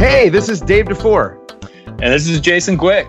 Hey, this is Dave DeFore. And this is Jason Quick.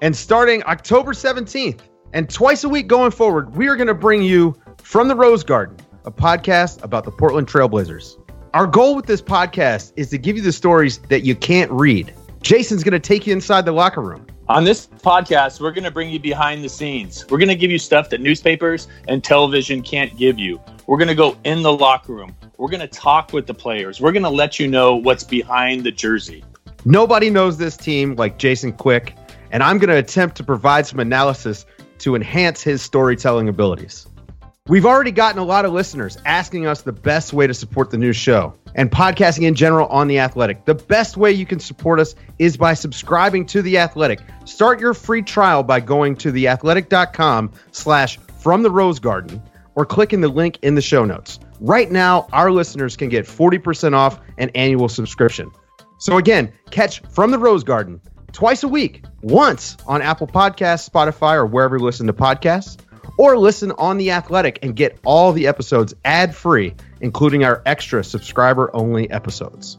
And starting October 17th and twice a week going forward, we are going to bring you From the Rose Garden, a podcast about the Portland Trailblazers. Our goal with this podcast is to give you the stories that you can't read. Jason's going to take you inside the locker room. On this podcast, we're going to bring you behind the scenes. We're going to give you stuff that newspapers and television can't give you. We're going to go in the locker room. We're going to talk with the players. We're going to let you know what's behind the jersey. Nobody knows this team like Jason Quick, and I'm going to attempt to provide some analysis to enhance his storytelling abilities. We've already gotten a lot of listeners asking us the best way to support the new show and podcasting in general on The Athletic. The best way you can support us is by subscribing to The Athletic. Start your free trial by going to theathletic.com slash from the rose garden or clicking the link in the show notes. Right now, our listeners can get 40% off an annual subscription. So again, catch From the Rose Garden twice a week, once on Apple Podcasts, Spotify, or wherever you listen to podcasts, or listen on The Athletic and get all the episodes ad free, including our extra subscriber only episodes.